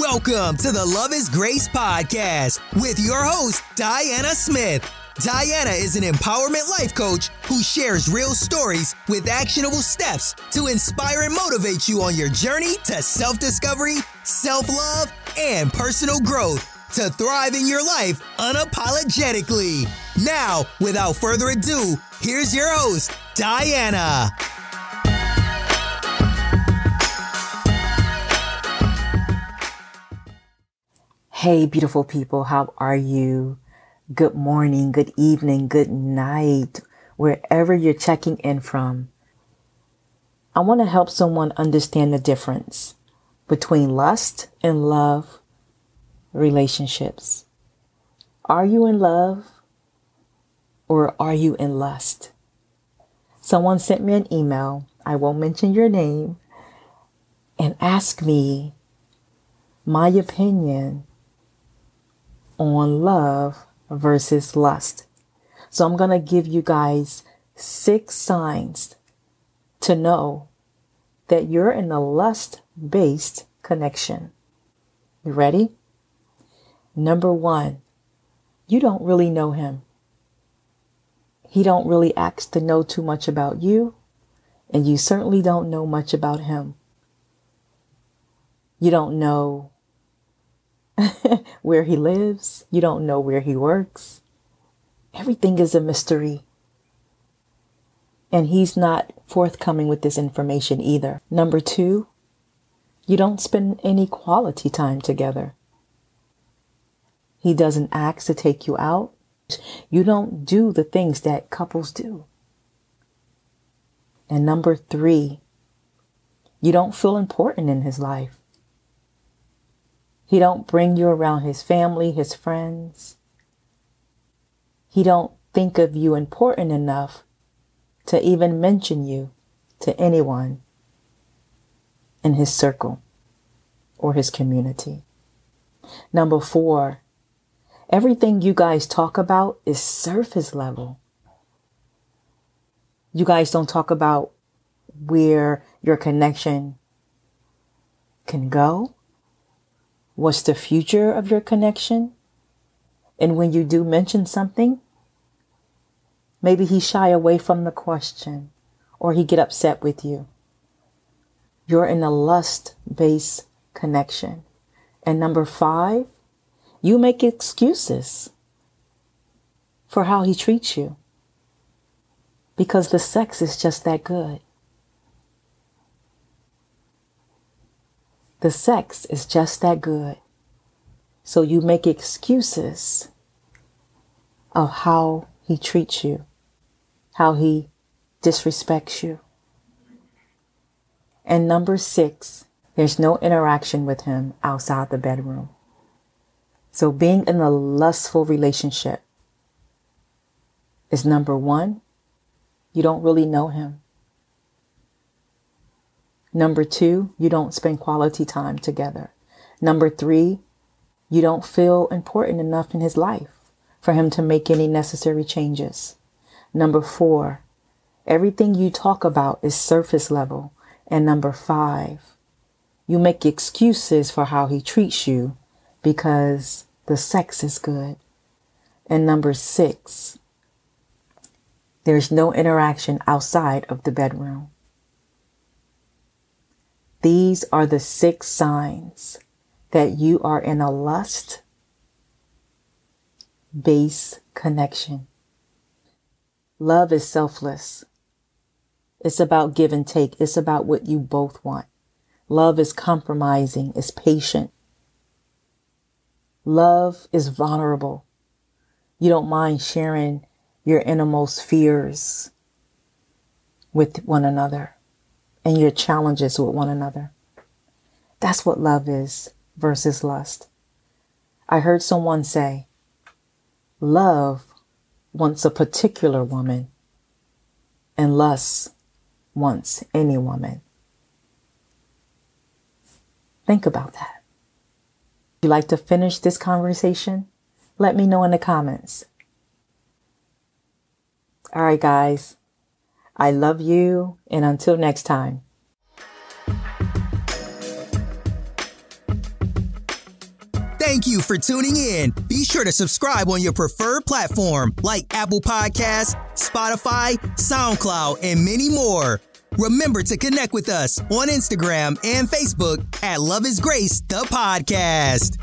Welcome to the Love is Grace podcast with your host, Diana Smith. Diana is an empowerment life coach who shares real stories with actionable steps to inspire and motivate you on your journey to self discovery, self love, and personal growth to thrive in your life unapologetically. Now, without further ado, here's your host, Diana. Hey, beautiful people, how are you? Good morning, good evening, good night, wherever you're checking in from. I want to help someone understand the difference between lust and love relationships. Are you in love or are you in lust? Someone sent me an email, I won't mention your name, and asked me my opinion on love versus lust. So I'm going to give you guys six signs to know that you're in a lust based connection. You ready? Number one, you don't really know him. He don't really ask to know too much about you, and you certainly don't know much about him. You don't know where he lives. You don't know where he works. Everything is a mystery. And he's not forthcoming with this information either. Number two, you don't spend any quality time together. He doesn't ask to take you out. You don't do the things that couples do. And number three, you don't feel important in his life. He don't bring you around his family, his friends. He don't think of you important enough to even mention you to anyone in his circle or his community. Number four, everything you guys talk about is surface level. You guys don't talk about where your connection can go What's the future of your connection? And when you do mention something, maybe he shy away from the question or he get upset with you. You're in a lust based connection. And number five, you make excuses for how he treats you because the sex is just that good. The sex is just that good. So you make excuses of how he treats you, how he disrespects you. And number six, there's no interaction with him outside the bedroom. So being in a lustful relationship is number one, you don't really know him. Number two, you don't spend quality time together. Number three, you don't feel important enough in his life for him to make any necessary changes. Number four, everything you talk about is surface level. And number five, you make excuses for how he treats you because the sex is good. And number six, there's no interaction outside of the bedroom. These are the six signs that you are in a lust base connection. Love is selfless. It's about give and take. It's about what you both want. Love is compromising. It's patient. Love is vulnerable. You don't mind sharing your innermost fears with one another and your challenges with one another. That's what love is versus lust. I heard someone say, love wants a particular woman and lust wants any woman. Think about that. If you'd like to finish this conversation? Let me know in the comments. All right, guys. I love you, and until next time. Thank you for tuning in. Be sure to subscribe on your preferred platform like Apple Podcasts, Spotify, SoundCloud, and many more. Remember to connect with us on Instagram and Facebook at Love is Grace, the podcast.